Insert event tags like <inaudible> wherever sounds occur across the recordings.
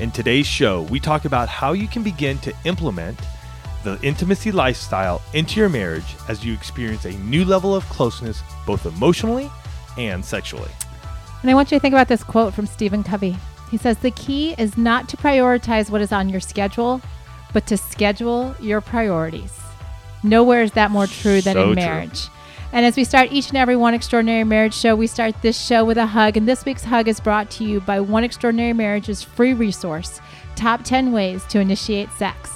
In today's show, we talk about how you can begin to implement the intimacy lifestyle into your marriage as you experience a new level of closeness, both emotionally and sexually. And I want you to think about this quote from Stephen Covey. He says, The key is not to prioritize what is on your schedule, but to schedule your priorities. Nowhere is that more true than So in true. And as we start each and every One Extraordinary Marriage show, we start this show with a hug. And this week's hug is brought to you by One Extraordinary Marriage's free resource Top 10 Ways to Initiate Sex,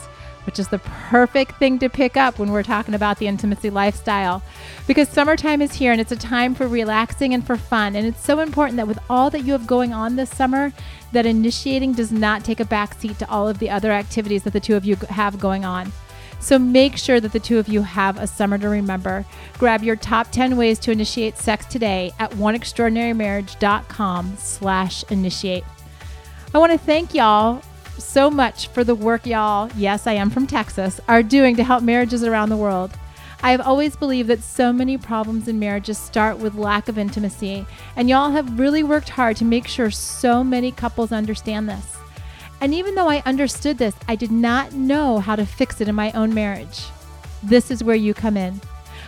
which is the perfect thing to pick up when we're talking about the intimacy lifestyle. Because summertime is here and it's a time for relaxing and for fun. And it's so important that with all that you have going on this summer, that initiating does not take a backseat to all of the other activities that the two of you have going on. So make sure that the two of you have a summer to remember. Grab your top 10 ways to initiate sex today at oneextraordinarymarriage.com slash initiate. I want to thank y'all so much for the work y'all, yes, I am from Texas, are doing to help marriages around the world. I have always believed that so many problems in marriages start with lack of intimacy, and y'all have really worked hard to make sure so many couples understand this. And even though I understood this, I did not know how to fix it in my own marriage. This is where you come in.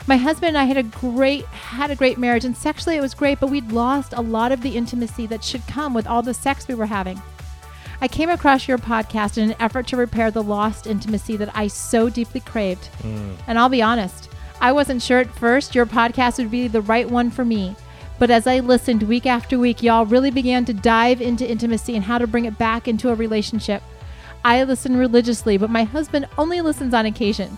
My husband and I had a great had a great marriage and sexually it was great, but we'd lost a lot of the intimacy that should come with all the sex we were having. I came across your podcast in an effort to repair the lost intimacy that I so deeply craved. Mm. And I'll be honest, I wasn't sure at first your podcast would be the right one for me. But as I listened week after week, y'all really began to dive into intimacy and how to bring it back into a relationship. I listen religiously, but my husband only listens on occasion,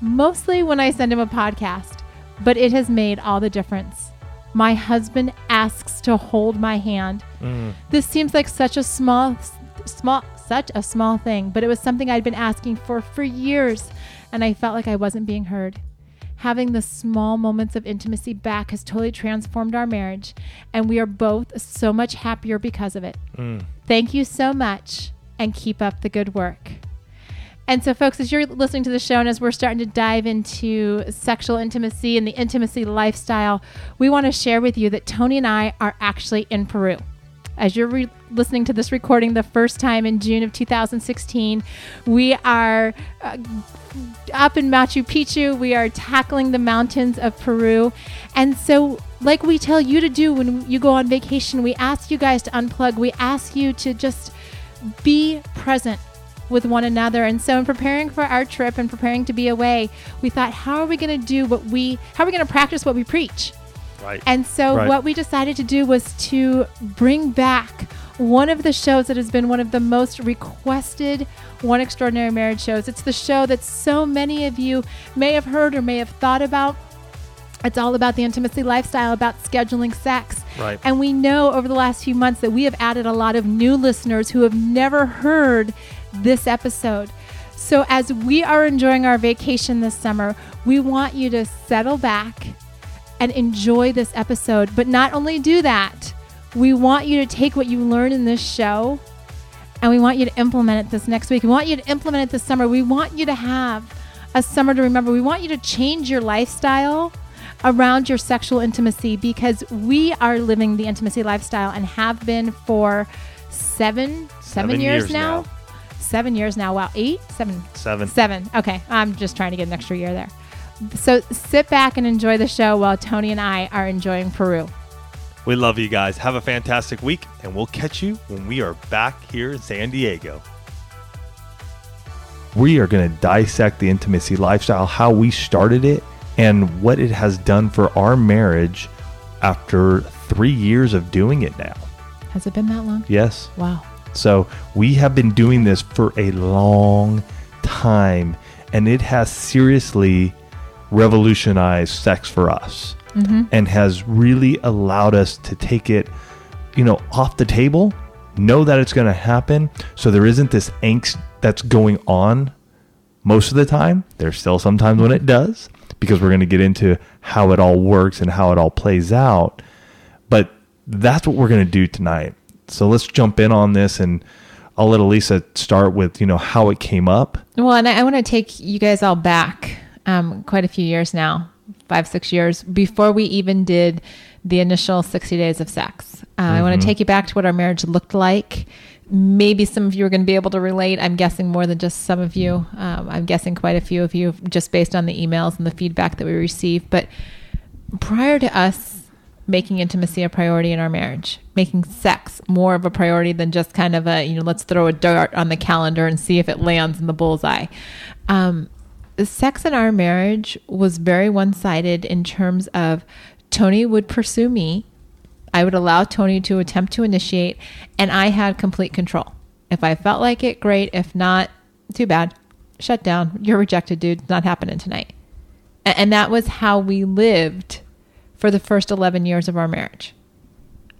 mostly when I send him a podcast. But it has made all the difference. My husband asks to hold my hand. Mm. This seems like such a small, small, such a small thing, but it was something I'd been asking for for years, and I felt like I wasn't being heard. Having the small moments of intimacy back has totally transformed our marriage, and we are both so much happier because of it. Mm. Thank you so much, and keep up the good work. And so, folks, as you're listening to the show and as we're starting to dive into sexual intimacy and the intimacy lifestyle, we want to share with you that Tony and I are actually in Peru. As you're re- listening to this recording the first time in June of 2016, we are uh, up in Machu Picchu. We are tackling the mountains of Peru. And so, like we tell you to do when you go on vacation, we ask you guys to unplug. We ask you to just be present with one another. And so, in preparing for our trip and preparing to be away, we thought, how are we going to do what we, how are we going to practice what we preach? Right. And so, Right. what we decided to do was to bring back one of the shows that has been one of the most requested One Extraordinary Marriage shows. It's the show that so many of you may have heard or may have thought about. It's all about the intimacy lifestyle, about scheduling sex. Right. And we know over the last few months that we have added a lot of new listeners who have never heard this episode. So, as we are enjoying our vacation this summer, we want you to settle back and enjoy this episode. But not only do that, we want you to take what you learn in this show and we want you to implement it this next week. We want you to implement it this summer. We want you to have a summer to remember. We want you to change your lifestyle around your sexual intimacy because we are living the intimacy lifestyle and have been for seven, seven, Seven years, years now. now. Seven years now. Wow. Eight? Seven. Seven. Seven. Okay. I'm just trying to get an extra year there. So sit back and enjoy the show while Tony and I are enjoying Peru. We love you guys. Have a fantastic week, and we'll catch you when we are back here in San Diego. we are going to dissect the intimacy lifestyle, how we started it, and what it has done for our marriage after three years of doing it now. Has it been that long? Yes. Wow. So we have been doing this for a long time, and it has seriously revolutionized sex for us mm-hmm. and has really allowed us to take it, you know, off the table, know that it's going to happen. So there isn't this angst that's going on most of the time. There's still sometimes when it does, because we're going to get into how it all works and how it all plays out. But that's what we're going to do tonight. So let's jump in on this and I'll let Elisa start with, you know, how it came up. Well, and I, I want to take you guys all back um, quite a few years now, five, six years, before we even did the initial 60 days of sex. Uh, I want to take you back to what our marriage looked like. Maybe some of you are going to be able to relate. I'm guessing more than just some of you. Um, I'm guessing quite a few of you, just based on the emails and the feedback that we received. But prior to us making intimacy a priority in our marriage, making sex more of a priority than just kind of a, you know, let's throw a dart on the calendar and see if it lands in the bullseye. Um, sex in our marriage was very one sided in terms of Tony would pursue me. I would allow Tony to attempt to initiate, and I had complete control. If I felt like it, great. If not, too bad. Shut down. You're rejected, dude. It's not happening tonight. And that was how we lived for the first 11 years of our marriage.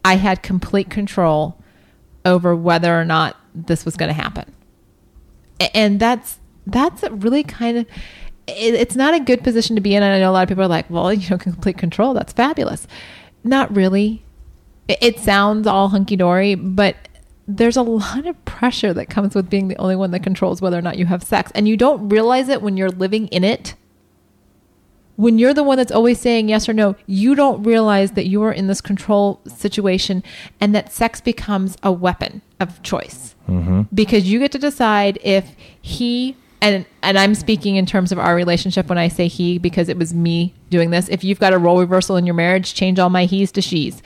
I had complete control over whether or not this was going to happen. And that's that's a really kind of it- it's not a good position to be in. And I know a lot of people are like, well, <laughs> you know, complete control. That's fabulous. Not really. It, it sounds all hunky dory, but there's a lot of pressure that comes with being the only one that controls whether or not you have sex. And you don't realize it when you're living in it when you're the one that's always saying yes or no, you don't realize that you are in this control situation and that sex becomes a weapon of choice. Mm-hmm. Because you get to decide if he and and I'm speaking in terms of our relationship when I say he because it was me doing this. If you've got a role reversal in your marriage, change all my he's to she's.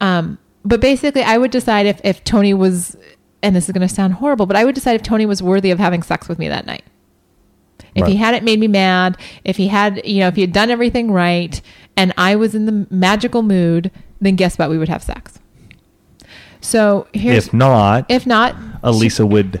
Um, but basically, I would decide if if Tony was, and this is going to sound horrible, but I would decide if Tony was worthy of having sex with me that night. If he hadn't made me mad, if he had, you know, if he had done everything right and I was in the magical mood, then guess what? We would have sex. So here's, If not, if not, Elisa would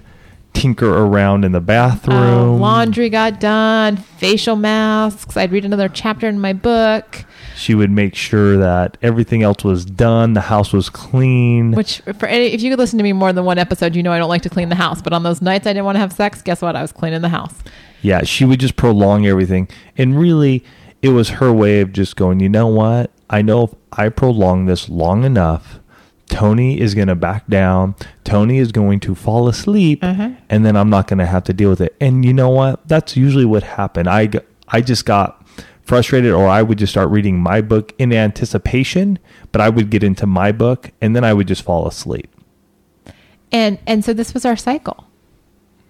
tinker around in the uh, bathroom. laundry got done, facial masks. I'd read another chapter in my book, she would make sure that everything else was done, the house was clean. which for any, if you could listen to me more than one episode, you know I don't like to clean the house. But on those nights I didn't want to have sex, guess what? I was cleaning the house. yeah, she would just prolong everything. And really, it was her way of just going, you know what? I know if I prolong this long enough, Tony is going to back down. Tony is going to fall asleep, Uh-huh. and then I'm not going to have to deal with it. And you know what? That's usually what happened. I I just got frustrated, or I would just start reading my book in anticipation, but I would get into my book, and then I would just fall asleep. And and so this was our cycle,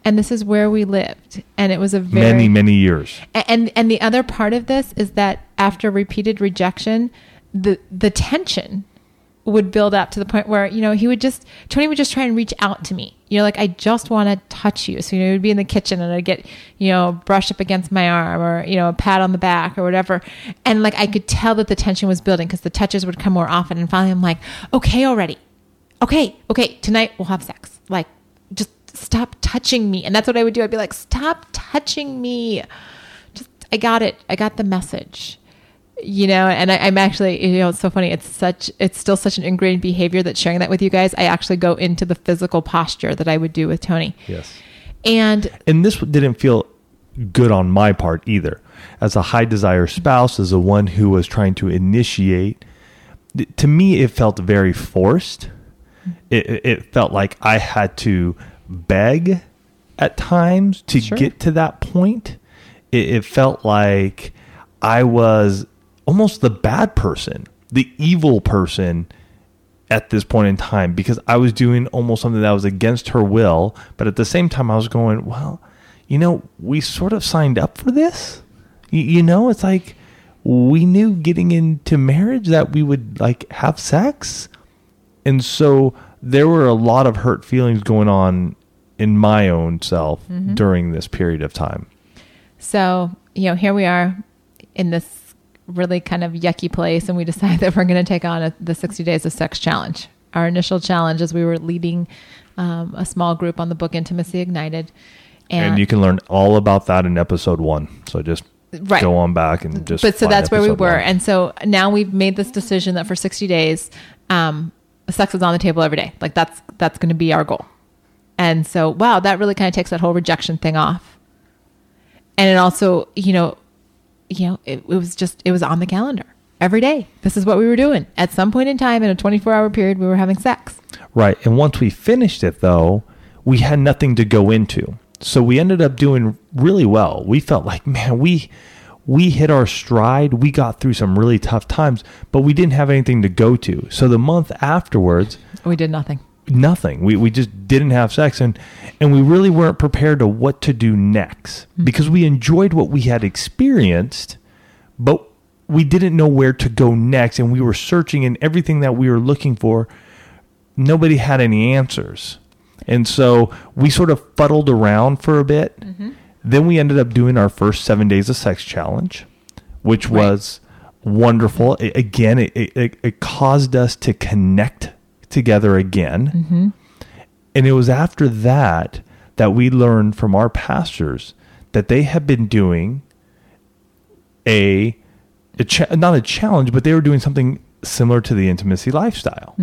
and this is where we lived, and it was a very Many, many years. And and the other part of this is that after repeated rejection the the tension would build up to the point where you know he would just tony would just try and reach out to me you know like i just want to touch you so you know he would be in the kitchen and i'd get you know brushed up against my arm or you know a pat on the back or whatever and like i could tell that the tension was building because the touches would come more often and finally i'm like okay already okay, okay, tonight we'll have sex. Like, just stop touching me. And that's what I would do. I'd be like, stop touching me. Just, I got it. I got the message. You know, and I, I'm actually, you know, it's so funny. It's such, it's still such an ingrained behavior that sharing that with you guys, I actually go into the physical posture that I would do with Tony. Yes. And and this didn't feel good on my part either as a high desire spouse as the one who was trying to initiate to me it felt very forced it, it- it felt like i had to beg at times to Sure. get to that point it, it felt like i was almost the bad person the evil person at this point in time because I was doing almost something that was against her will, but at the same time I was going, well, you know, we sort of signed up for this. You, you know, it's like we knew getting into marriage that we would like have sex. And so there were a lot of hurt feelings going on in my own self mm-hmm. during this period of time. So, you know, here we are in this really kind of yucky place, and we decide <laughs> that we're going to take on a, the 60 Days of Sex Challenge. Our initial challenge is we were leading um, a small group on the book Intimacy Ignited. And, And you can learn all about that in episode one. So just Right. go on back and just. but so that's where we were. one. And so now we've made this decision that for 60 days, um, sex is on the table every day. Like that's, that's going to be our goal. And so, wow, that really kind of takes that whole rejection thing off. And it also, you know, you know, it, it was just, it was on the calendar every day. This is what we were doing. At some point in time in a 24 hour period, we were having sex. Right. And once we finished it, though, we had nothing to go into. So we ended up doing really well. We felt like, man, we we hit our stride. We got through some really tough times, but we didn't have anything to go to. So the month afterwards, We did nothing. Nothing. We we just didn't have sex and and we really weren't prepared to what to do next mm-hmm. because we enjoyed what we had experienced, but we didn't know where to go next and we were searching and everything that we were looking for nobody had any answers. And so we sort of fuddled around for a bit. Mm-hmm. Then we ended up doing our first 7 days of sex challenge, which Right. was wonderful. It, again, it, it, it caused us to connect together again. And it was after that that we learned from our pastors that they had been doing a, a cha- not a challenge, but they were doing something similar to the intimacy lifestyle.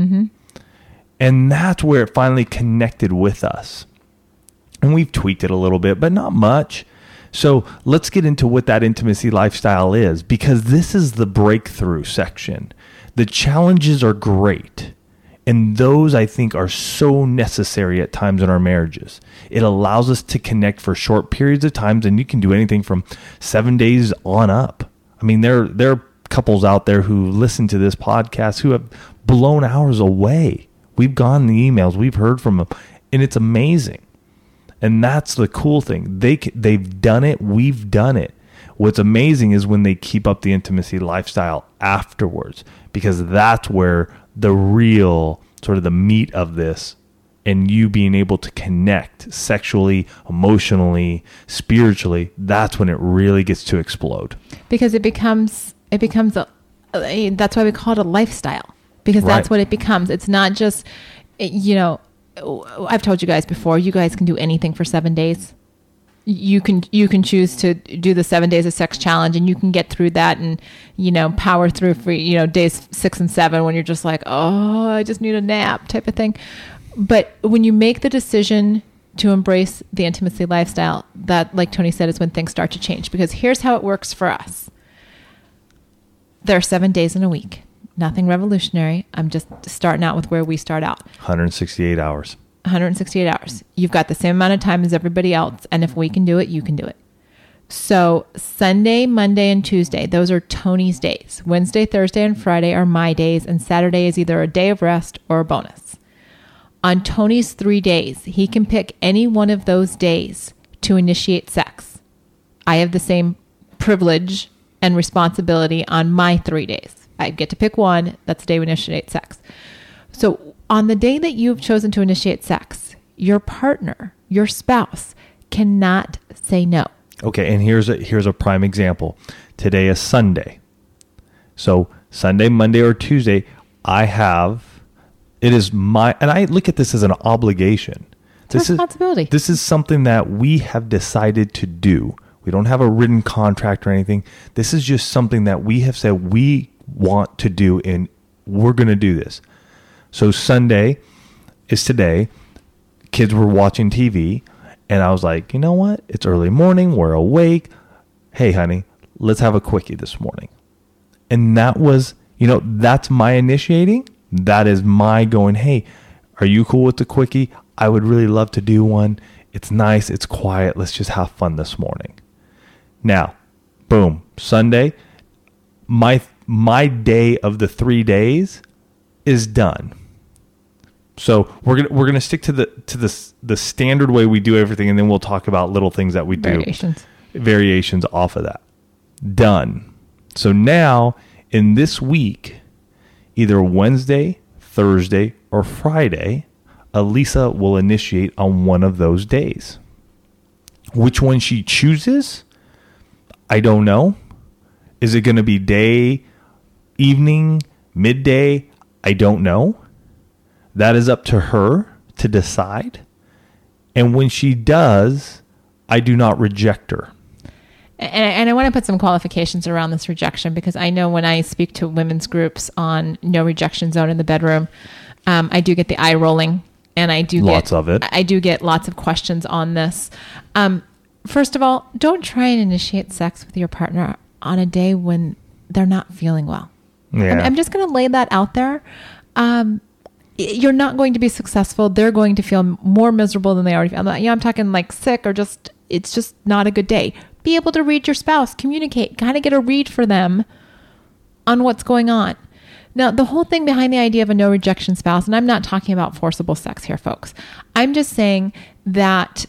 And that's where it finally connected with us. And we've tweaked it a little bit, but not much. So let's get into what that intimacy lifestyle is because this is the breakthrough section. The challenges are great. And those I think are so necessary at times in our marriages. It allows us to connect for short periods of times, and you can do anything from seven days on up. I mean, there there are couples out there who listen to this podcast who have blown ours away. We've gone the emails, we've heard from them, and it's amazing. And that's the cool thing. They they've done it, we've done it. What's amazing is when they keep up the intimacy lifestyle afterwards because that's where the real sort of the meat of this and you being able to connect sexually, emotionally, spiritually, that's when it really gets to explode. because it becomes it becomes a, that's why we call it a lifestyle because that's Right. what it becomes it's not just you know i've told you guys before you guys can do anything for seven days you can you can choose to do the seven days of sex challenge and you can get through that and you know power through for you know days six and seven when you're just like oh i just need a nap type of thing. But when you make the decision to embrace the intimacy lifestyle that like tony said is when things start to change because here's how it works for us. There are seven days in a week. Nothing revolutionary. I'm just starting out with where we start out. 168 hours. 168 hours. You've got the same amount of time as everybody else. And if we can do it, you can do it. So, Sunday, Monday, and Tuesday, those are Tony's days. Wednesday, Thursday, and Friday are my days. And Saturday is either a day of rest or a bonus. On Tony's three days, he can pick any one of those days to initiate sex. I have the same privilege and responsibility on my three days. I get to pick one. That's the day we initiate sex. So, on the day that you've chosen to initiate sex, your partner, your spouse, cannot say no. Okay, and here's a here's a prime example. Today is Sunday. So Sunday, Monday, or Tuesday, I have it is my and I look at this as an obligation. It's this responsibility. Is, this is something that we have decided to do. We don't have a written contract or anything. This is just something that we have said we want to do and we're going to do this. So Sunday is today. Kids were watching TV, and I was like, you know what? It's early morning. We're awake. Hey, honey, let's have a quickie this morning. And that was, you know, that's my initiating. That is my going, hey, are you cool with the quickie? I would really love to do one. It's nice. It's quiet. Let's just have fun this morning. Now, boom, Sunday, my my day of the 3 days is done. So we're gonna we're gonna stick to the to the the standard way we do everything, and then we'll talk about little things that we do Variations. variations off of that. Done. So now in this week, either Wednesday, Thursday, or Friday Elisa will initiate on one of those days. Which one she chooses, I don't know. Is it going to be day, evening, midday? I don't know. That is up to her to decide. And when she does, I do not reject her. And, and I want to put some qualifications around this rejection because I know when I speak to women's groups on no rejection zone in the bedroom, um, I do get the eye rolling, and I do Lots get, of it. I do get lots of questions on this. Um, first of all, don't try and initiate sex with your partner on a day when they're not feeling well. Yeah. I'm, I'm just going to lay that out there. Um, you're not going to be successful. They're going to feel more miserable than they already feel. I'm not- Yeah, I'm talking like sick or just it's just not a good day. Be able to read your spouse, communicate, kind of get a read for them on what's going on. Now, the whole thing behind the idea of a no rejection spouse, and I'm not talking about forcible sex here, folks. I'm just saying that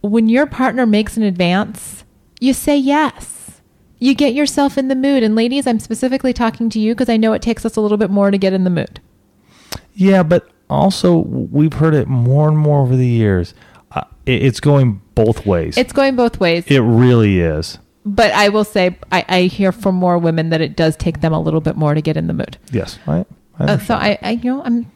when your partner makes an advance, you say yes. You get yourself in the mood. And ladies, I'm specifically talking to you because I know it takes us a little bit more to get in the mood. Yeah, but also we've heard it more and more over the years. Uh, it, it's going both ways. It's going both ways. it really is. but I will say, I, I hear from more women that it does take them a little bit more to get in the mood. Yes, I. I, Uh, so I, I, you know, I'm,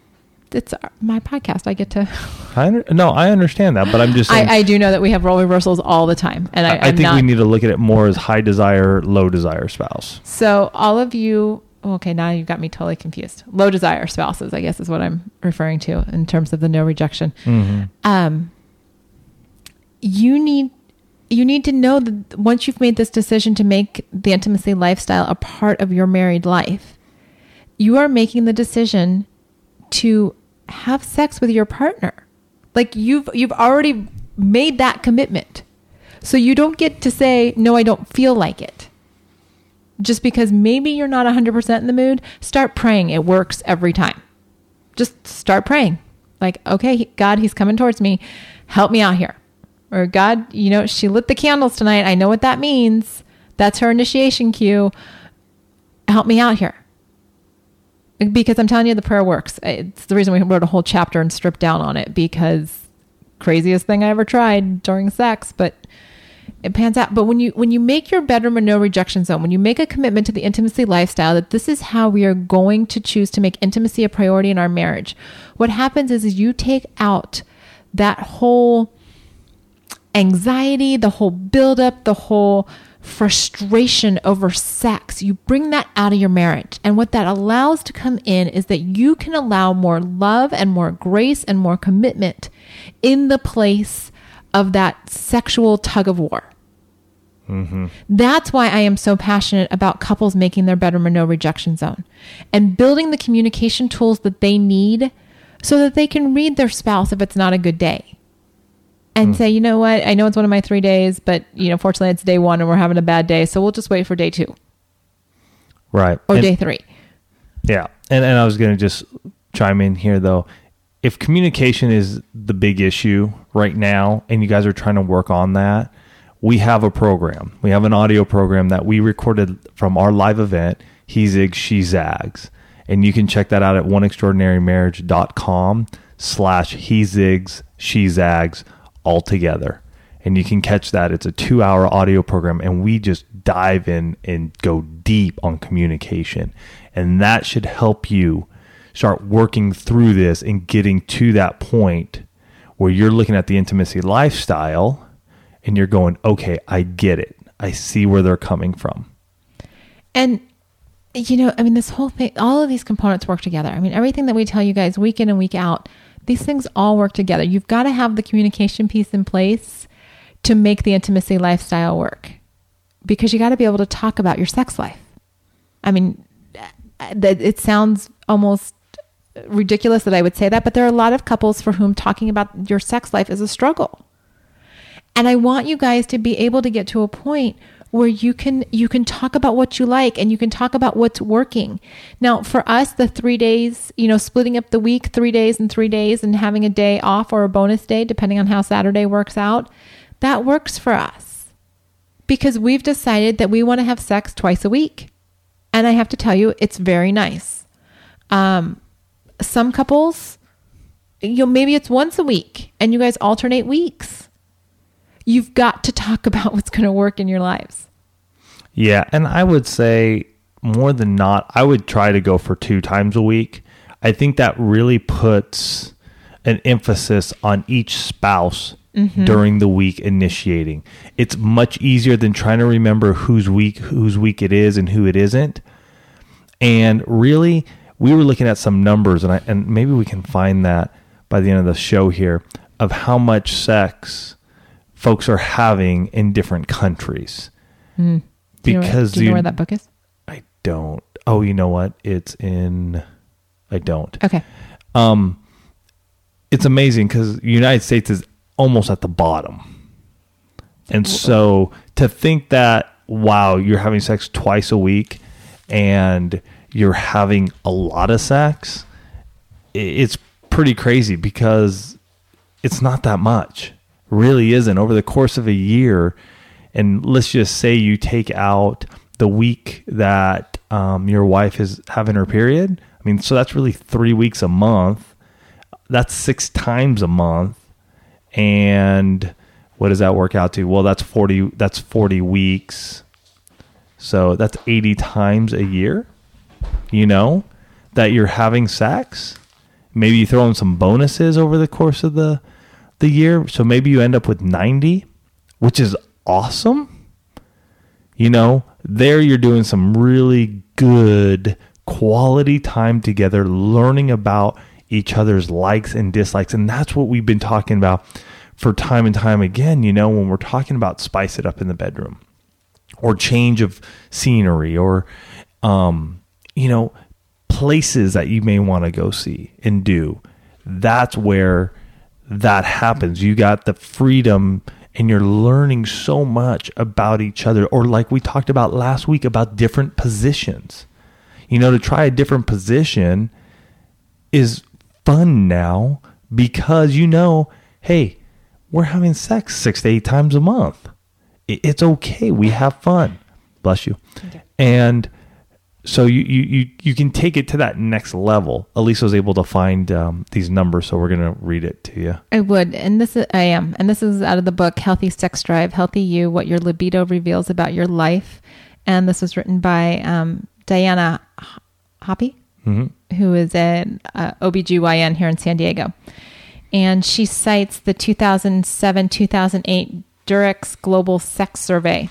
it's my podcast. I get to, I under- no, I understand that, but I'm just <laughs> saying. I, I do know that we have role reversals all the time. And I, I, think not, we need to look at it more as high desire, low desire spouse. So all of you, okay, now you've got me totally confused. Low desire spouses, I guess, is what I'm referring to in terms of the no rejection. Um, you need you need to know that once you've made this decision to make the intimacy lifestyle a part of your married life, you are making the decision to have sex with your partner. Like you've you've already made that commitment. So you don't get to say no I don't feel like it just because maybe you're not 100% in the mood, start praying. It works every time. Just start praying. Like, okay, God, he's coming towards me. Help me out here. Or, God, you know, she lit the candles tonight. I know what that means. That's her initiation cue. Help me out here. Because I'm telling you, the prayer works. It's the reason we wrote a whole chapter and stripped down on it because craziest thing I ever tried during sex, but it pans out. But when you when you make your bedroom a no rejection zone, when you make a commitment to the intimacy lifestyle that this is how we are going to choose to make intimacy a priority in our marriage, what happens is, is you take out that whole anxiety, the whole buildup, the whole frustration over sex. You bring that out of your marriage. And what that allows to come in is that you can allow more love and more grace and more commitment in the place of that sexual tug of war. Mm-hmm. That's why I am so passionate about couples making their bedroom a no rejection zone and building the communication tools that they need so that they can read their spouse if it's not a good day and mm. say, you know what, I know it's one of my three days, but you know, fortunately it's day one and we're having a bad day, so we'll just wait for day two Right. or And- day three. Yeah. And and I was going to just chime in here though. If communication is the big issue right now and you guys are trying to work on that, we have a program. We have an audio program that we recorded from our live event, He Zigs, She Zags. And you can check that out at oneextraordinarymarriage.com slash He Zigs, She Zags all together. And you can catch that. It's a two hour audio program, and we just dive in and go deep on communication. And that should help you start working through this and getting to that point where you're looking at the intimacy lifestyle and you're going, okay, I get it. I see where they're coming from. And you know, I mean, this whole thing, all of these components work together. I mean, everything that we tell you guys week in and week out, these things all work together. You've got to have the communication piece in place to make the intimacy lifestyle work because you got to be able to talk about your sex life. I mean, it sounds almost ridiculous that I would say that, but there are a lot of couples for whom talking about your sex life is a struggle. And I want you guys to be able to get to a point where you can you can talk about what you like and you can talk about what's working. Now, for us, the 3 days, you know, splitting up the week, 3 days and 3 days and having a day off or a bonus day depending on how Saturday works out, that works for us. Because we've decided that we want to have sex twice a week. And I have to tell you, it's very nice. Um, some couples you know, maybe it's once a week and you guys alternate weeks. You've got to talk <laughs> about what's going to work in your lives. Yeah, and I would say more than not, I would try to go for two times a week. I think that really puts an emphasis on each spouse mm-hmm. during the week initiating. It's much easier than trying to remember whose week whose week it is and who it isn't. And really, we were looking at some numbers, and I, and maybe we can find that by the end of the show here of how much sex folks are having in different countries. Do you know Because do you know where that book is? I don't. Oh, you know what? It's in. I don't. Okay. Um, it's amazing because the United States is almost at the bottom, and so to think that wow, you're having sex twice a week, and you're having a lot of sex, it's pretty crazy because it's not that much. Really isn't over the course of a year. And let's just say you take out the week that um, your wife is having her period. I mean, so that's really three weeks a month. That's six times a month. And what does that work out to? Well, that's 40, that's 40 weeks. So that's 80 times a year, you know, that you're having sex. Maybe you throw in some bonuses over the course of the the year. So maybe you end up with 90, which is awesome. You know, there you're doing some really good quality time together, learning about each other's likes and dislikes. And that's what we've been talking about for time and time again, you know, when we're talking about spice it up in the bedroom or change of scenery or um you know places that you may want to go see and do that's where that happens you got the freedom and you're learning so much about each other or like we talked about last week about different positions you know to try a different position is fun now because you know hey we're having sex 6 to 8 times a month it's okay. We have fun. Bless you. And so you, you, you, you can take it to that next level. Elisa was able to find um, these numbers, so we're going to read it to you. I would, and this is I am, and this is out of the book "Healthy Sex Drive: Healthy You: What Your Libido Reveals About Your Life," and this was written by um, Diana Hoppe, who is an uh, OBGYN here in San Diego, and she cites the 2007-2008 Durex Global Sex Survey.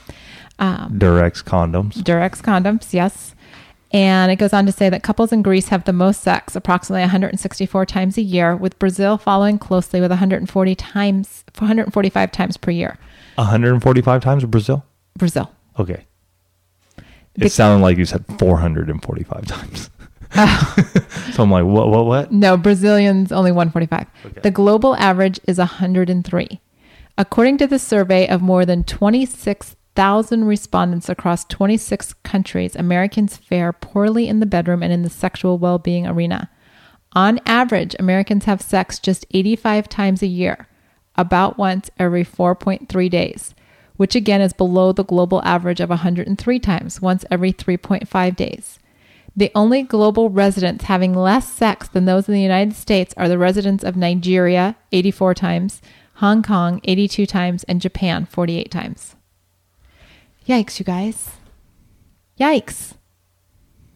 Um, Durex condoms. Durex condoms, yes. And it goes on to say that couples in Greece have the most sex, approximately 164 times a year, with Brazil following closely with 140 times, 145 times per year. 145 times Brazil? Brazil. Okay. It The- sounded like you said 445 times. Oh. <laughs> so I'm like, what, what, what? No, Brazilians only 145. Okay. The global average is 103. According to the survey of more than 26,000 respondents across 26 countries, Americans fare poorly in the bedroom and in the sexual well being arena. On average, Americans have sex just 85 times a year, about once every 4.3 days, which again is below the global average of 103 times, once every 3.5 days. The only global residents having less sex than those in the United States are the residents of Nigeria, 84 times, Hong Kong, 82 times, and Japan, 48 times. Yikes, you guys. Yikes.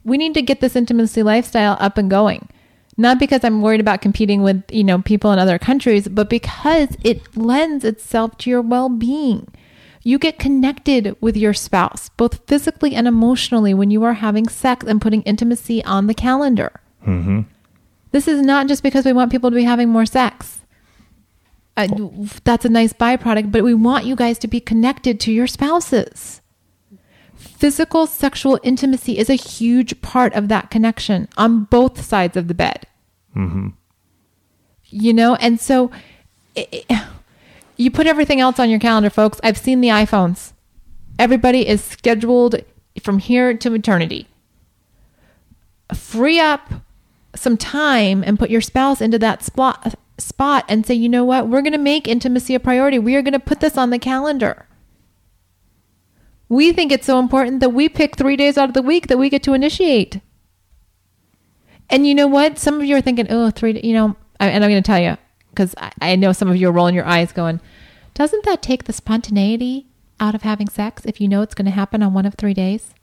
We need to get this intimacy lifestyle up and going. Not because I'm worried about competing with, you know, people in other countries, but because it lends itself to your well-being. You get connected with your spouse, both physically and emotionally, when you are having sex and putting intimacy on the calendar. Mm-hmm. This is not just because we want people to be having more sex. Uh, that's a nice byproduct, but we want you guys to be connected to your spouses. Physical sexual intimacy is a huge part of that connection on both sides of the bed. Mm-hmm. You know, and so it, it- <sighs> you put everything else on your calendar, folks. I've seen the iPhones. Everybody is scheduled from here to eternity. Free up some time and put your spouse into that spot spot and say, "You know what? We're going to make intimacy a priority. We are going to put this on the calendar." We think it's so important that we pick 3 days out of the week that we get to initiate. And you know what? Some of you are thinking, "Oh, three, you know, and I'm going to tell you because I, I know some of you are rolling your eyes, going, "Doesn't that take the spontaneity out of having sex if you know it's going to happen on one of three days?"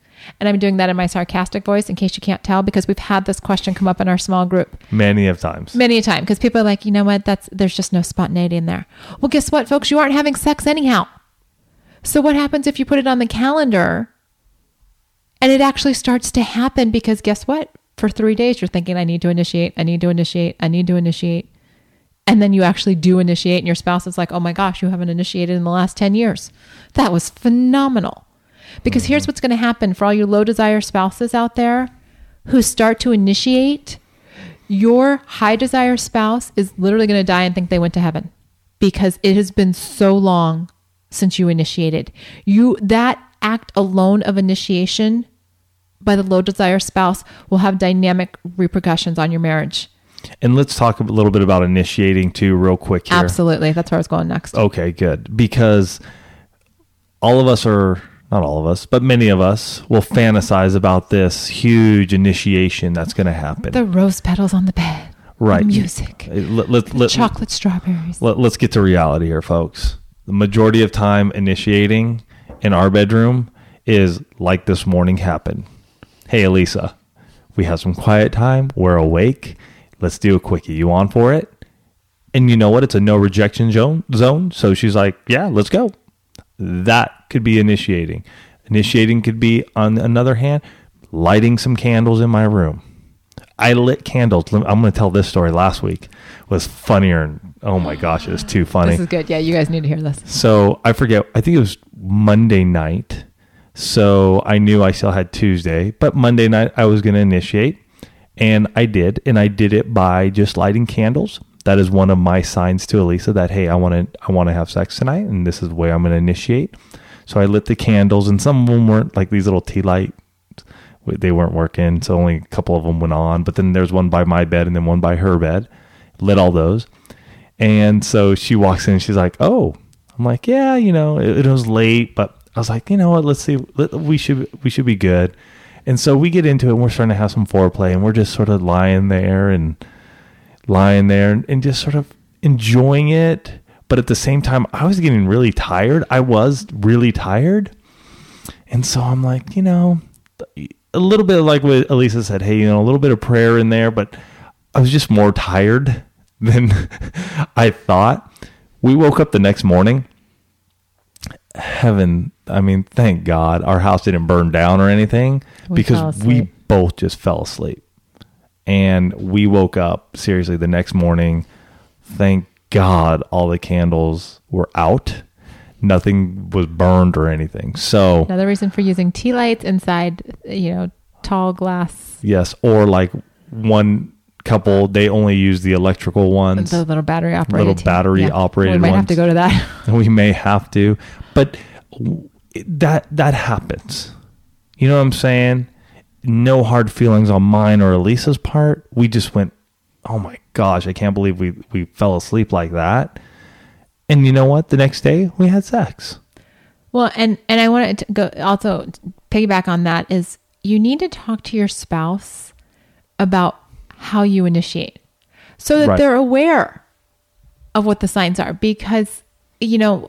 And I'm doing that in my sarcastic voice in case you can't tell because we've had this question come up in our small group Many of times. many a time because people are like, you know what? That's there's just no spontaneity in there. Well, guess what, folks? You aren't having sex anyhow. So what happens if you put it on the calendar and it actually starts to happen? Because guess what? For three days, you're thinking, I need to initiate, I need to initiate, I need to initiate. And then you actually do initiate, and your spouse is like, oh my gosh, you haven't initiated in the last 10 years. That was phenomenal. Because here's mm-hmm. what's going to happen for all you low desire spouses out there who start to initiate your high desire spouse is literally going to die and think they went to heaven because it has been so long since you initiated. You that act alone of initiation by the low desire spouse will have dynamic repercussions on your marriage. And let's talk a little bit about initiating too, real quick here. Absolutely. That's where I was going next. Okay, good. Because all of us are not all of us, but many of us will fantasize about this huge initiation that's going to happen. The rose petals on the bed. right. The music. Let, let, let, chocolate strawberries. let, let's get to reality here, folks. The majority of time initiating in our bedroom is like this morning happened. Hey, Elisa, we have some quiet time. We're awake. Let's do a quickie. You on for it? And you know what? It's a no rejection zone. So she's like, "Yeah, let's go." That could be initiating. Initiating could be, on another hand, lighting some candles in my room. I lit candles. I'm going to tell this story. Last week was funnier, and oh my gosh, it was too funny. This is good. Yeah, you guys need to hear this. So I forget. I think it was Monday night. So I knew I still had Tuesday, but Monday night I was going to initiate, and I did, and I did it by just lighting candles. That is one of my signs to Elisa that hey, I want to I want to have sex tonight, and this is the way I'm going to initiate. So I lit the candles, and some of them weren't like these little tea light. They weren't working, so only a couple of them went on. But then there's one by my bed, and then one by her bed. Lit all those. And so she walks in and she's like, "Oh." I'm like, "Yeah, you know, it, it was late, but I was like, you know what? Let's see. Let, we should we should be good." And so we get into it and we're starting to have some foreplay and we're just sort of lying there and lying there and, and just sort of enjoying it. But at the same time, I was getting really tired. I was really tired. And so I'm like, you know, a little bit like what Elisa said, hey, you know, a little bit of prayer in there, but I was just more tired than <laughs> I thought. We woke up the next morning. Heaven, I mean, thank God our house didn't burn down or anything We because we both just fell asleep. And we woke up seriously the next morning. Thank God all the candles were out. Nothing was burned or anything. So, Another reason for using tea lights inside, you know, tall glass, yes, or like one couple, they only use the electrical ones. the little battery operated. Little tea. battery-operated We might have to go to that. <laughs> we may have to but that that happens you know what i'm saying no hard feelings on mine or elisa's part we just went oh my gosh i can't believe we we fell asleep like that and you know what the next day we had sex Well, and and I wanted to go also piggyback on that is you need to talk to your spouse about how you initiate so that Right. they're aware of what the signs are. Because you know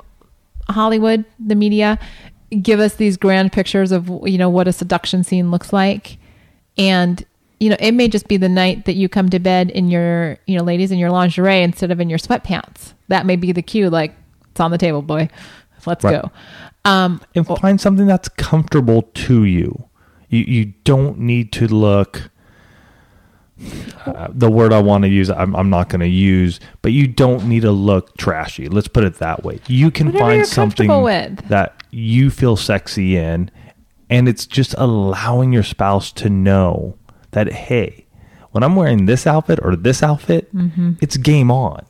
Hollywood, the media give us these grand pictures of you know what a seduction scene looks like. And you know it may just be the night that you come to bed in your you know ladies in your lingerie instead of in your sweatpants. That may be the cue like it's on the table boy. Let's Right. go. Um and find something that's comfortable to you. You you don't need to look uh, the word I want to use, I'm, I'm not going to use, but you don't need to look trashy. Let's put it that way. You can Whatever find something with. that you feel sexy in, and it's just allowing your spouse to know that, hey, when I'm wearing this outfit or this outfit, Mm-hmm. it's game on.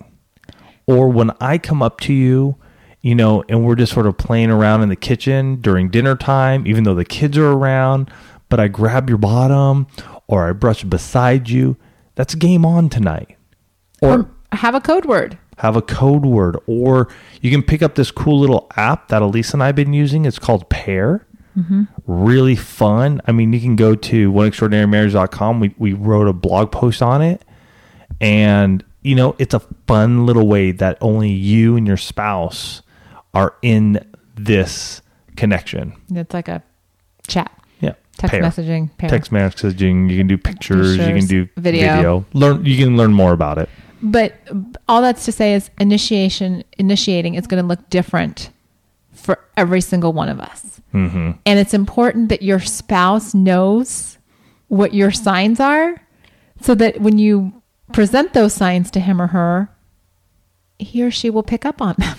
Or when I come up to you, you know, and we're just sort of playing around in the kitchen during dinner time, even though the kids are around, but I grab your bottom or I brush beside you, that's game on tonight. Or or have a code word have a code word, or you can pick up this cool little app that Elisa and I have been using. It's called Pair. Mm-hmm. Really fun. I mean, you can go to oneextraordinarymarriage.com. We, we wrote a blog post on it, and you know, it's a fun little way that only you and your spouse are in this connection. It's like a chat. Text Pair. messaging, pair. Text messaging, you can do pictures, you can do video. video. Learn you can learn more about it. But all that's to say is initiation, initiating is going to look different for every single one of us. Mm-hmm. And it's important that your spouse knows what your signs are so that when you present those signs to him or her, he or she will pick up on them.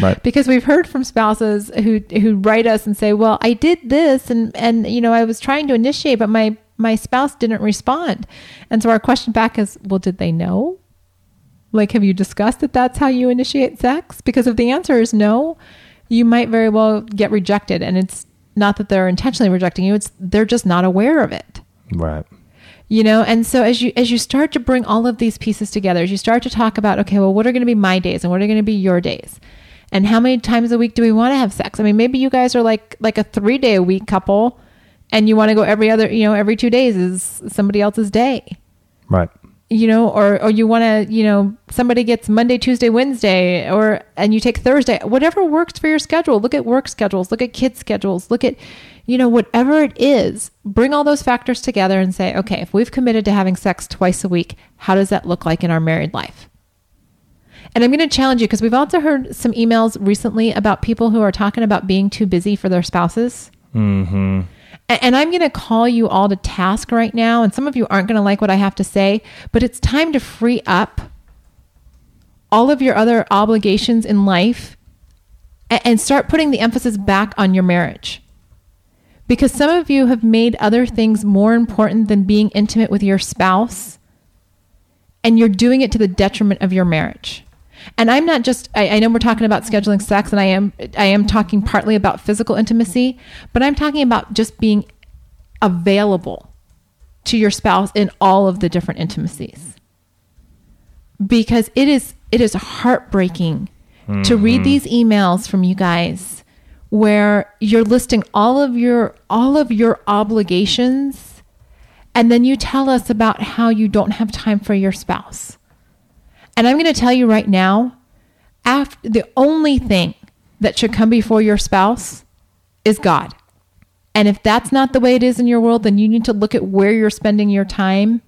Right. because we've heard from spouses who who write us and say, "Well, I did this and and you know, I was trying to initiate, but my my spouse didn't respond." And so our question back is, "Well, did they know? Like have you discussed that that's how you initiate sex?" Because if the answer is no, you might very well get rejected and it's not that they're intentionally rejecting you, it's they're just not aware of it Right. you know and so as you as you start to bring all of these pieces together as you start to talk about okay well what are going to be my days and what are going to be your days and how many times a week do we want to have sex? I mean maybe you guys are like like a three day a week couple and you want to go every other you know every two days is somebody else's day. Right. you know or or you want to you know somebody gets monday tuesday wednesday or and you take thursday. Whatever works for your schedule. Look at work schedules. Look at kids schedules. Look at you know whatever it is. Bring all those factors together and say okay if we've committed to having sex twice a week how does that look like in our married life and i'm going to challenge you because we've also heard some emails recently about people who are talking about being too busy for their spouses Mm-hmm. And I'm going to call you all to task right now. And some of you aren't going to like what I have to say, but it's time to free up all of your other obligations in life and start putting the emphasis back on your marriage. Because some of you have made other things more important than being intimate with your spouse, and you're doing it to the detriment of your marriage. And I'm not just I, I know we're talking about scheduling sex and I am I am talking partly about physical intimacy, but I'm talking about just being available to your spouse in all of the different intimacies. Because it is it is heartbreaking to read mm-hmm. these emails from you guys where you're listing all of your all of your obligations and then you tell us about how you don't have time for your spouse. And I'm going to tell you right now, after the only thing that should come before your spouse is God. And if that's not the way it is in your world, then you need to look at where you're spending your time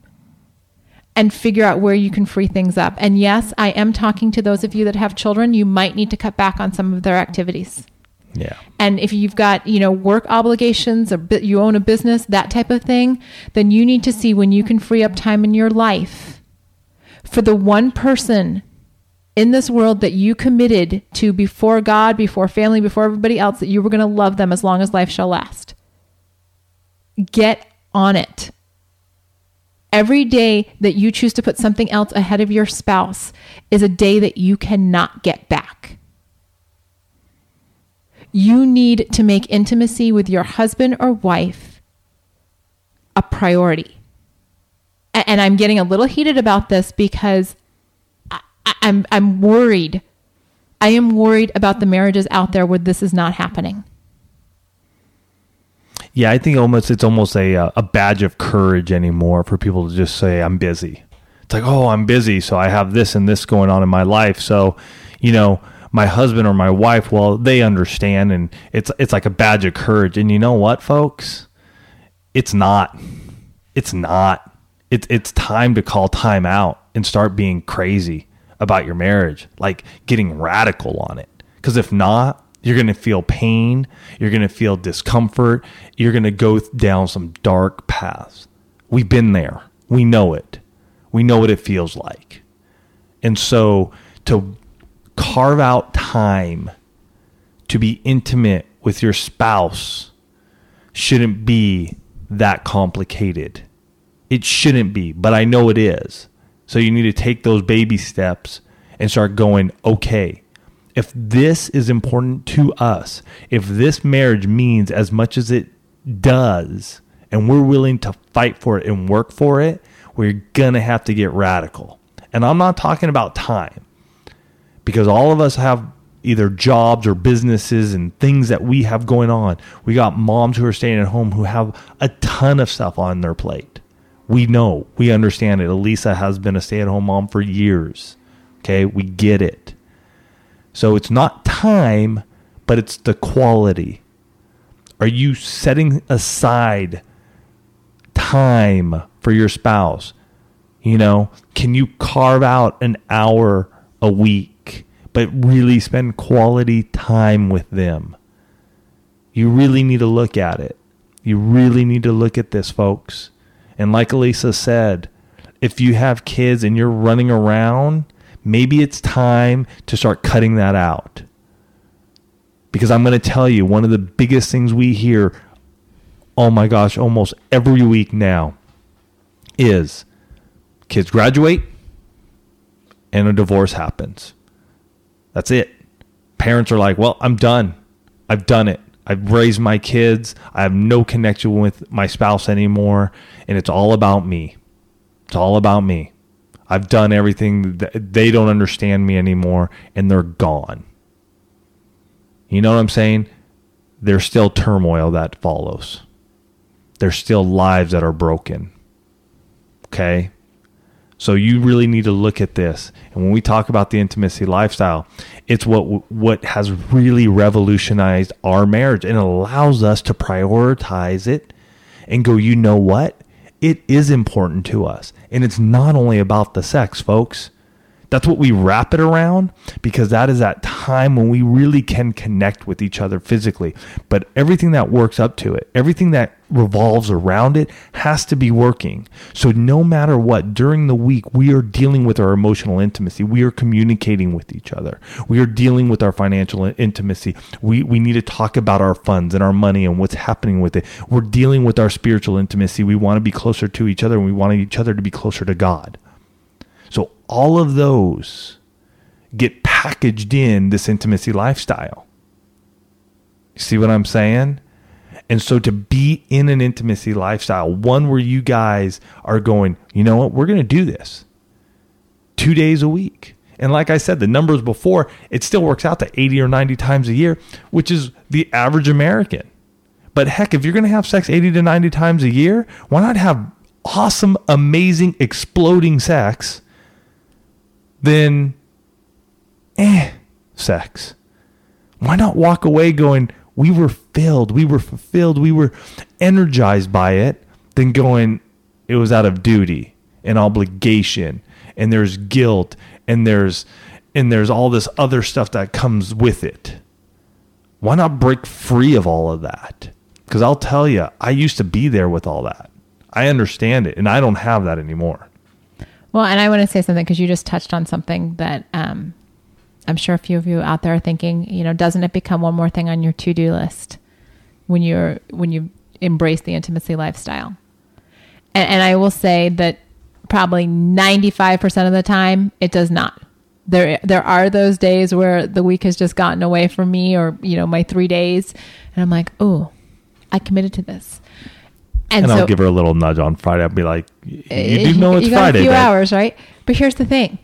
and figure out where you can free things up. And yes, I am talking to those of you that have children. You might need to cut back on some of their activities. Yeah. And if you've got, you know, work obligations or you own a business, that type of thing, then you need to see when you can free up time in your life for the one person in this world that you committed to before God, before family, before everybody else that you were going to love them as long as life shall last. Get on it. Every day that you choose to put something else ahead of your spouse is a day that you cannot get back. You need to make intimacy with your husband or wife a priority. And I'm getting a little heated about this because I, I- I'm I'm worried. I am worried about the marriages out there where this is not happening. Yeah, I think almost it's almost a uh, a badge of courage anymore for people to just say I'm busy. It's like, "Oh, I'm busy, so I have this and this going on in my life." So, you know, my husband or my wife, well, they understand and it's it's like a badge of courage. And you know what, folks? It's not. It's not. It's it's time to call time out and start being crazy about your marriage, like getting radical on it. Because if not, you're going to feel pain. You're going to feel discomfort. You're going to go down some dark paths. We've been there. We know it. We know what it feels like. And so to carve out time to be intimate with your spouse shouldn't be that complicated. It shouldn't be, but I know it is. So you need to take those baby steps and start going, okay, if this is important to us, if this marriage means as much as it does, and we're willing to fight for it and work for it, we're going to have to get radical. And I'm not talking about time because all of us have either jobs or businesses and things that we have going on. We got moms who are staying at home who have a ton of stuff on their plate. We know, we understand it. Alisa has been a stay at home mom for years. Okay, we get it. So it's not time, but it's the quality. Are you setting aside time for your spouse? You know, can you carve out an hour a week, but really spend quality time with them? You really need to look at it. You really need to look at this, folks. And like Alisa said, if you have kids and you're running around, maybe it's time to start cutting that out. Because I'm going to tell you, one of the biggest things we hear, oh my gosh, almost every week now is kids graduate and a divorce happens. That's it. Parents are like, well, I'm done. I've done it. I've raised my kids. I have no connection with my spouse anymore. And it's all about me. It's all about me. I've done everything. That they don't understand me anymore and they're gone. You know what I'm saying? There's still turmoil that follows. There's still lives that are broken. Okay? So you really need to look at this. And when we talk about the intimacy lifestyle, it's what what has really revolutionized our marriage and allows us to prioritize it and go, you know what? It is important to us. And it's not only about the sex, folks. That's what we wrap it around because that is that time when we really can connect with each other physically. But everything that works up to it, everything that revolves around it has to be working. So no matter what, during the week, we are dealing with our emotional intimacy. We are communicating with each other. We are dealing with our financial intimacy. We, we need to talk about our funds and our money and what's happening with it. We're dealing with our spiritual intimacy. We want to be closer to each other and we want each other to be closer to God. So all of those get packaged in this intimacy lifestyle. You see what I'm saying? And so to be in an intimacy lifestyle, one where you guys are going, you know what, we're going to do this two days a week. And like I said, the numbers before, it still works out to 80 or 90 times a year, which is the average American. But heck, if you're going to have sex 80 to 90 times a year, why not have awesome, amazing, exploding sex then eh, sex. Why not walk away going, we were filled, we were fulfilled, we were energized by it, than going, it was out of duty and obligation, and there's guilt, and there's and there's all this other stuff that comes with it. Why not break free of all of that? Because I'll tell you, I used to be there with all that. I understand it, and I don't have that anymore. Well, and I want to say something because you just touched on something that um, I'm sure a few of you out there are thinking. You know, doesn't it become one more thing on your to do list when you're when you embrace the intimacy lifestyle? And, and I will say that probably 95% of the time it does not. There there are those days where the week has just gotten away from me, or you know, my three days, and I'm like, oh, I committed to this. And, and so, I'll give her a little nudge on Friday. I'll be like, "You do know it's you got Friday." A few hours, right? But here's the thing: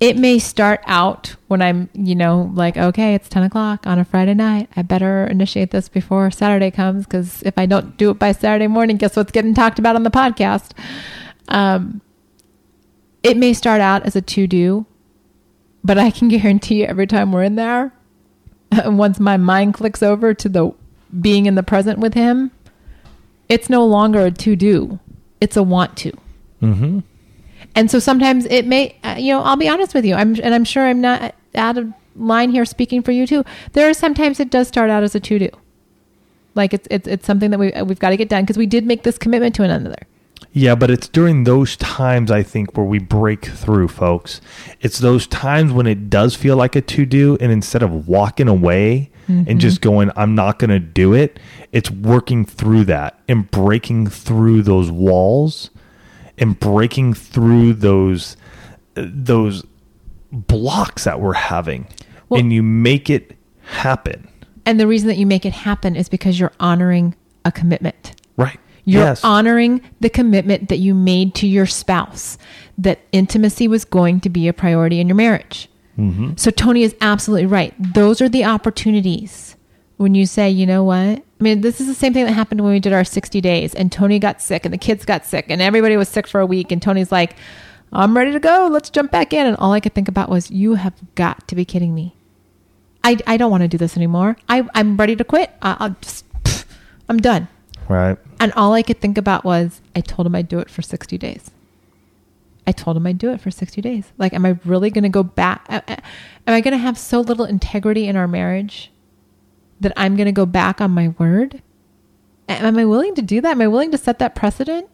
it may start out when I'm, you know, like, okay, it's ten o'clock on a Friday night. I better initiate this before Saturday comes because if I don't do it by Saturday morning, guess what's getting talked about on the podcast? Um, it may start out as a to do, but I can <laughs> guarantee you every time we're in there, <laughs> once my mind clicks over to the being in the present with him it's no longer a to do, it's a want to. Mm-hmm. And so sometimes it may, uh, you know, I'll be honest with you, I'm, and I'm sure I'm not out of line here speaking for you too. There are sometimes it does start out as a to do. Like it's, it's, it's something that we, we've got to get done because we did make this commitment to another. Yeah, but it's during those times I think where we break through, folks. It's those times when it does feel like a to do, and instead of walking away mm-hmm. and just going, I'm not going to do it, it's working through that and breaking through those walls and breaking through those those blocks that we're having, well, and you make it happen. And the reason that you make it happen is because you're honoring a commitment. You're yes. honoring the commitment that you made to your spouse that intimacy was going to be a priority in your marriage. Mm-hmm. So Tony is absolutely right. Those are the opportunities when you say, you know what? I mean, this is the same thing that happened when we did our 60 days and Tony got sick and the kids got sick and everybody was sick for a week. And Tony's like, I'm ready to go. Let's jump back in. And all I could think about was, you have got to be kidding me. I, I don't want to do this anymore. I, I'm ready to quit. I, I'll just, pff, I'm done. Right. And all I could think about was, I told him I'd do it for 60 days. I told him I'd do it for 60 days. Like, am I really going to go back? Am I going to have so little integrity in our marriage that I'm going to go back on my word? Am I willing to do that? Am I willing to set that precedent?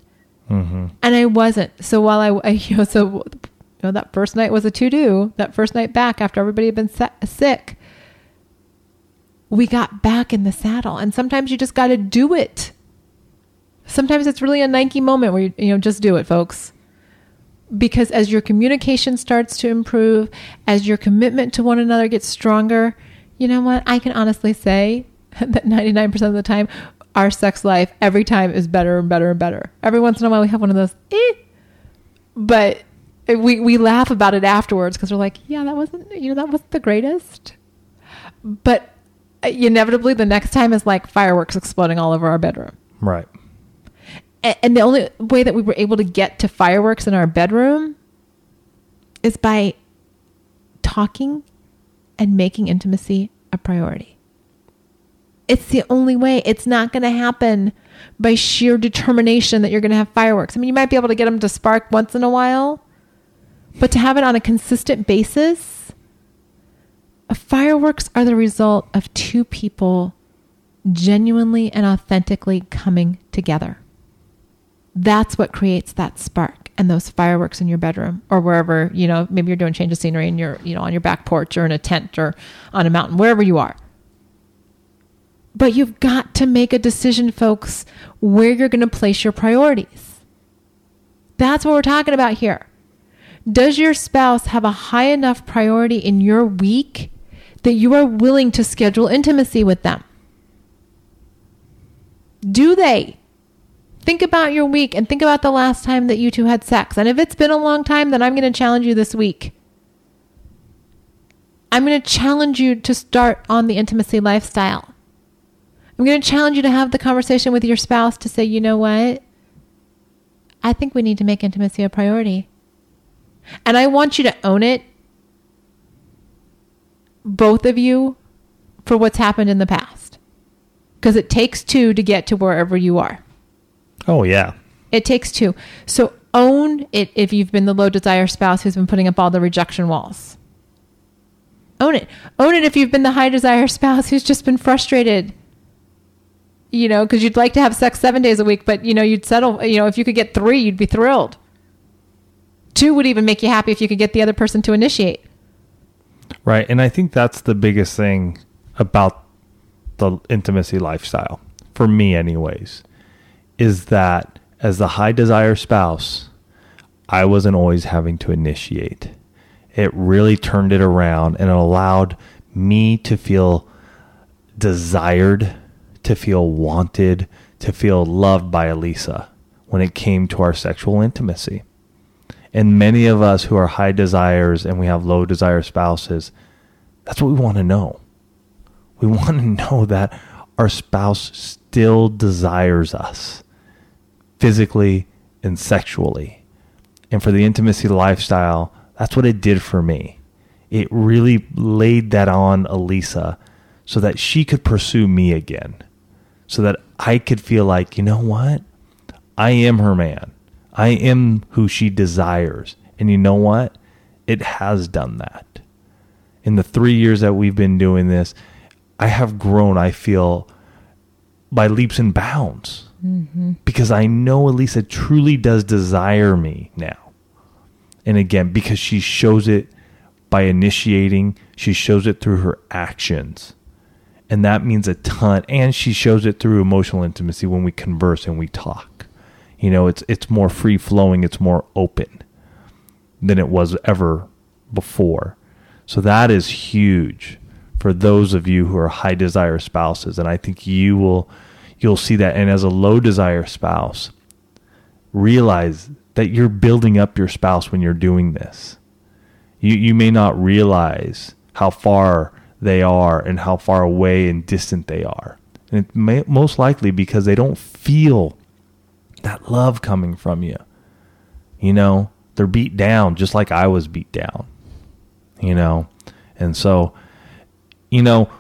Mm-hmm. And I wasn't. So while I, I <laughs> you know, so you know, that first night was a to do. That first night back after everybody had been sick, we got back in the saddle. And sometimes you just got to do it. Sometimes it's really a Nike moment where you, you know, just do it, folks because as your communication starts to improve, as your commitment to one another gets stronger, you know what? I can honestly say <laughs> that 99% of the time, our sex life every time is better and better and better. Every once in a while, we have one of those, eh. But we, we laugh about it afterwards because we're like, yeah, that wasn't, you know, that wasn't the greatest. But uh, inevitably, the next time is like fireworks exploding all over our bedroom. Right and the only way that we were able to get to fireworks in our bedroom is by talking and making intimacy a priority. It's the only way. It's not going to happen by sheer determination that you're going to have fireworks. I mean, you might be able to get them to spark once in a while, but to have it on a consistent basis, fireworks are the result of two people genuinely and authentically coming together. That's what creates that spark and those fireworks in your bedroom or wherever, you know, maybe you're doing change of scenery and you're, you know, on your back porch or in a tent or on a mountain, wherever you are. But you've got to make a decision, folks, where you're going to place your priorities. That's what we're talking about here. Does your spouse have a high enough priority in your week that you are willing to schedule intimacy with them? Do they? Think about your week and think about the last time that you two had sex. And if it's been a long time, then I'm going to challenge you this week. I'm going to challenge you to start on the intimacy lifestyle. I'm going to challenge you to have the conversation with your spouse to say, you know what? I think we need to make intimacy a priority. And I want you to own it, both of you, for what's happened in the past. Because it takes two to get to wherever you are. Oh, yeah. It takes two. So own it if you've been the low desire spouse who's been putting up all the rejection walls. Own it. Own it if you've been the high desire spouse who's just been frustrated. You know, because you'd like to have sex seven days a week, but you know, you'd settle, you know, if you could get three, you'd be thrilled. Two would even make you happy if you could get the other person to initiate. Right. And I think that's the biggest thing about the intimacy lifestyle, for me, anyways is that as the high desire spouse, I wasn't always having to initiate. It really turned it around and it allowed me to feel desired, to feel wanted, to feel loved by Alisa when it came to our sexual intimacy. And many of us who are high desires and we have low desire spouses, that's what we want to know. We want to <laughs> know that our spouse still desires us physically and sexually. And for the intimacy lifestyle, that's what it did for me. It really laid that on Alisa so that she could pursue me again. So that I could feel like, you know what? I am her man. I am who she desires. And you know what? It has done that. In the three years that we've been doing this, I have grown, I feel, by leaps and bounds mm-hmm. because I know Alisa truly does desire me now. And again, because she shows it by initiating, she shows it through her actions. And that means a ton. And she shows it through emotional intimacy when we converse and we talk. You know, it's it's more free flowing, it's more open than it was ever before. So that is huge for those of you who are high desire spouses. And I think you will you'll see that. And as a low desire spouse, realize that you're building up your spouse when you're doing this. You, you may not realize how far they are and how far away and distant they are. And it may, most likely because they don't feel that love coming from you. You know, they're beat down just like I was beat down. You know, and so, you know,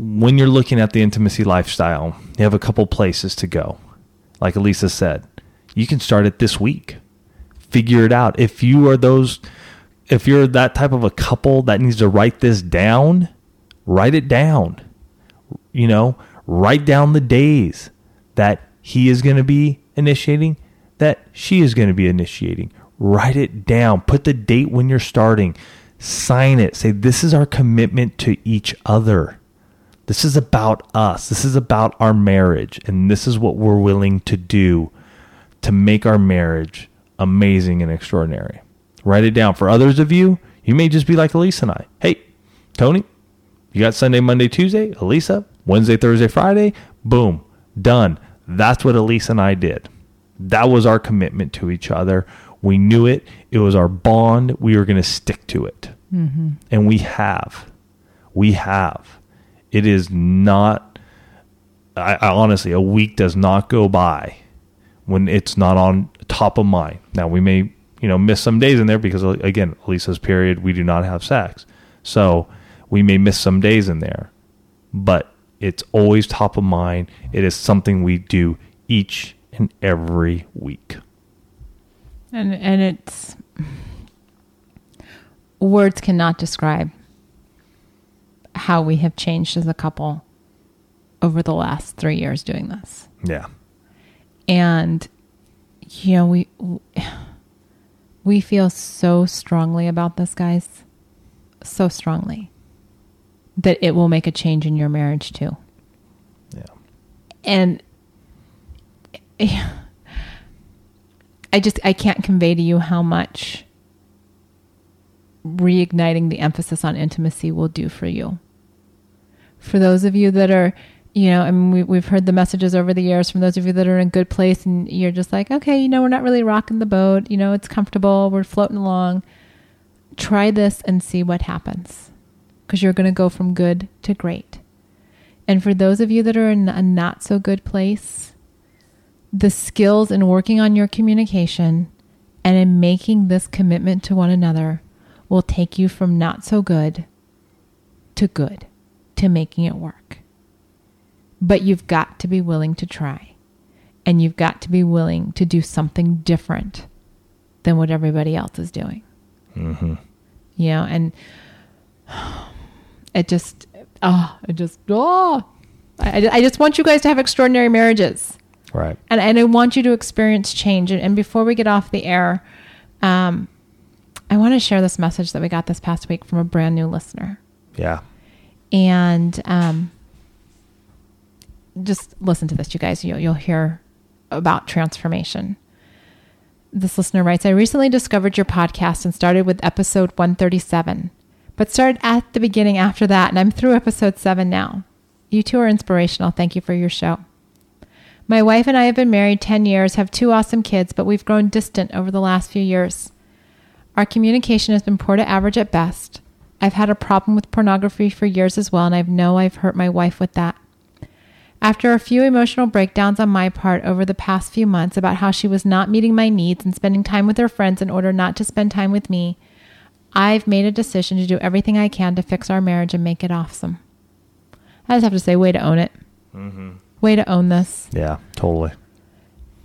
when you're looking at the intimacy lifestyle, you have a couple places to go. Like Alisa said, you can start it this week. Figure it out. If you are those, if you're that type of a couple that needs to write this down, write it down. You know, write down the days that he is going to be initiating, that she is going to be initiating. Write it down. Put the date when you're starting. Sign it. Say, this is our commitment to each other. This is about us. This is about our marriage. And this is what we're willing to do to make our marriage amazing and extraordinary. Write it down. For others of you, you may just be like Alisa and I. Hey, Tony, you got Sunday, Monday, Tuesday. Alisa, Wednesday, Thursday, Friday. Boom, done. That's what Alisa and I did. That was our commitment to each other. We knew it. It was our bond. We were going to stick to it. Mm-hmm. And we have. We have. It is not, I, I honestly, a week does not go by when it's not on top of mind. Now, we may, you know, miss some days in there because, again, Lisa's period, we do not have sex. So we may miss some days in there, but it's always top of mind. It is something we do each and every week. And and it's words cannot describe how we have changed as a couple over the last 3 years doing this. Yeah. And you know, we we feel so strongly about this, guys. So strongly that it will make a change in your marriage too. Yeah. And I just I can't convey to you how much reigniting the emphasis on intimacy will do for you. For those of you that are, you know, I mean, we, we've heard the messages over the years from those of you that are in a good place and you're just like, okay, you know, we're not really rocking the boat. You know, it's comfortable. We're floating along. Try this and see what happens because you're going to go from good to great. And for those of you that are in a not so good place, the skills in working on your communication and in making this commitment to one another will take you from not so good to good, to making it work. But you've got to be willing to try. And you've got to be willing to do something different than what everybody else is doing. Mm-hmm. You know, and <sighs> it just, oh, it just, oh, I, I just want you guys to have extraordinary marriages. Right. And, and I want you to experience change. And, and before we get off the air, um, I want to share this message that we got this past week from a brand new listener. Yeah. And um, just listen to this, you guys. You'll, you'll hear about transformation. This listener writes I recently discovered your podcast and started with episode 137, but started at the beginning after that, and I'm through episode 7 now. You two are inspirational. Thank you for your show. My wife and I have been married 10 years, have two awesome kids, but we've grown distant over the last few years. Our communication has been poor to average at best. I've had a problem with pornography for years as well, and I know I've hurt my wife with that. After a few emotional breakdowns on my part over the past few months about how she was not meeting my needs and spending time with her friends in order not to spend time with me, I've made a decision to do everything I can to fix our marriage and make it awesome. I just have to say, way to own it. Mm-hmm. Way to own this. Yeah, totally.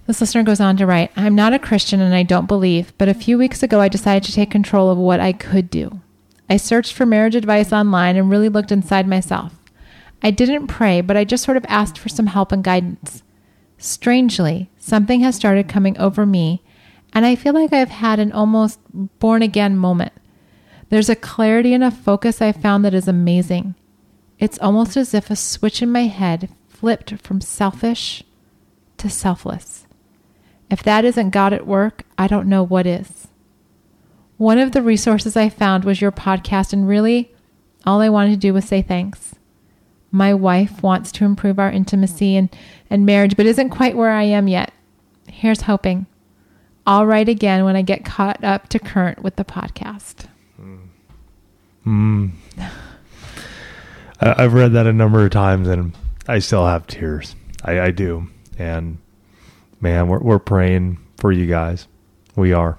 This listener goes on to write I'm not a Christian and I don't believe, but a few weeks ago I decided to take control of what I could do. I searched for marriage advice online and really looked inside myself. I didn't pray, but I just sort of asked for some help and guidance. Strangely, something has started coming over me, and I feel like I've had an almost born again moment. There's a clarity and a focus I found that is amazing. It's almost as if a switch in my head flipped from selfish to selfless. If that isn't God at work, I don't know what is. One of the resources I found was your podcast, and really, all I wanted to do was say thanks. My wife wants to improve our intimacy and, and marriage, but isn't quite where I am yet. Here's hoping. I'll write again when I get caught up to current with the podcast. Mm. I, have read that a number of times, and I still have tears. I, I do, and man, we're we're praying for you guys. We are.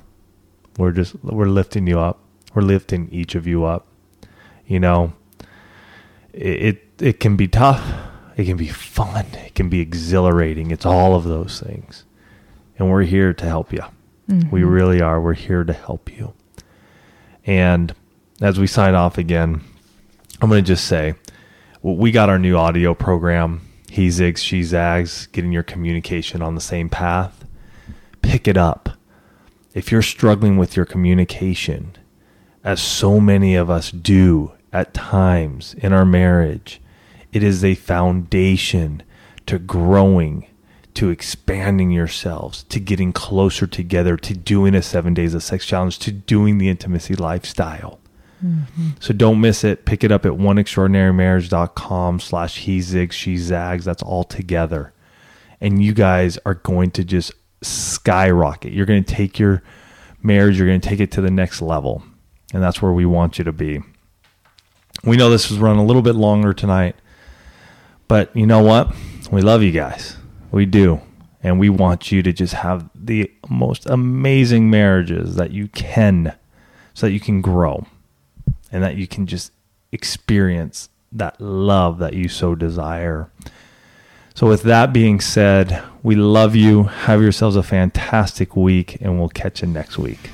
We're just we're lifting you up. We're lifting each of you up. You know, it it, it can be tough. It can be fun. It can be exhilarating. It's all of those things, and we're here to help you. Mm-hmm. We really are. We're here to help you. And as we sign off again, I'm going to just say well, we got our new audio program. He zigs, she zags, getting your communication on the same path. Pick it up. If you're struggling with your communication, as so many of us do at times in our marriage, it is a foundation to growing, to expanding yourselves, to getting closer together, to doing a seven days of sex challenge, to doing the intimacy lifestyle. Mm-hmm. So don't miss it. Pick it up at oneextraordinarymarriage.com slash he zigs, she zags. That's all together. And you guys are going to just skyrocket. You're going to take your marriage, you're going to take it to the next level. And that's where we want you to be. We know this was run a little bit longer tonight, but you know what? We love you guys. We do. And we want you to just have the most amazing marriages that you can so that you can grow and that you can just experience that love that you so desire. So, with that being said, we love you. Have yourselves a fantastic week, and we'll catch you next week.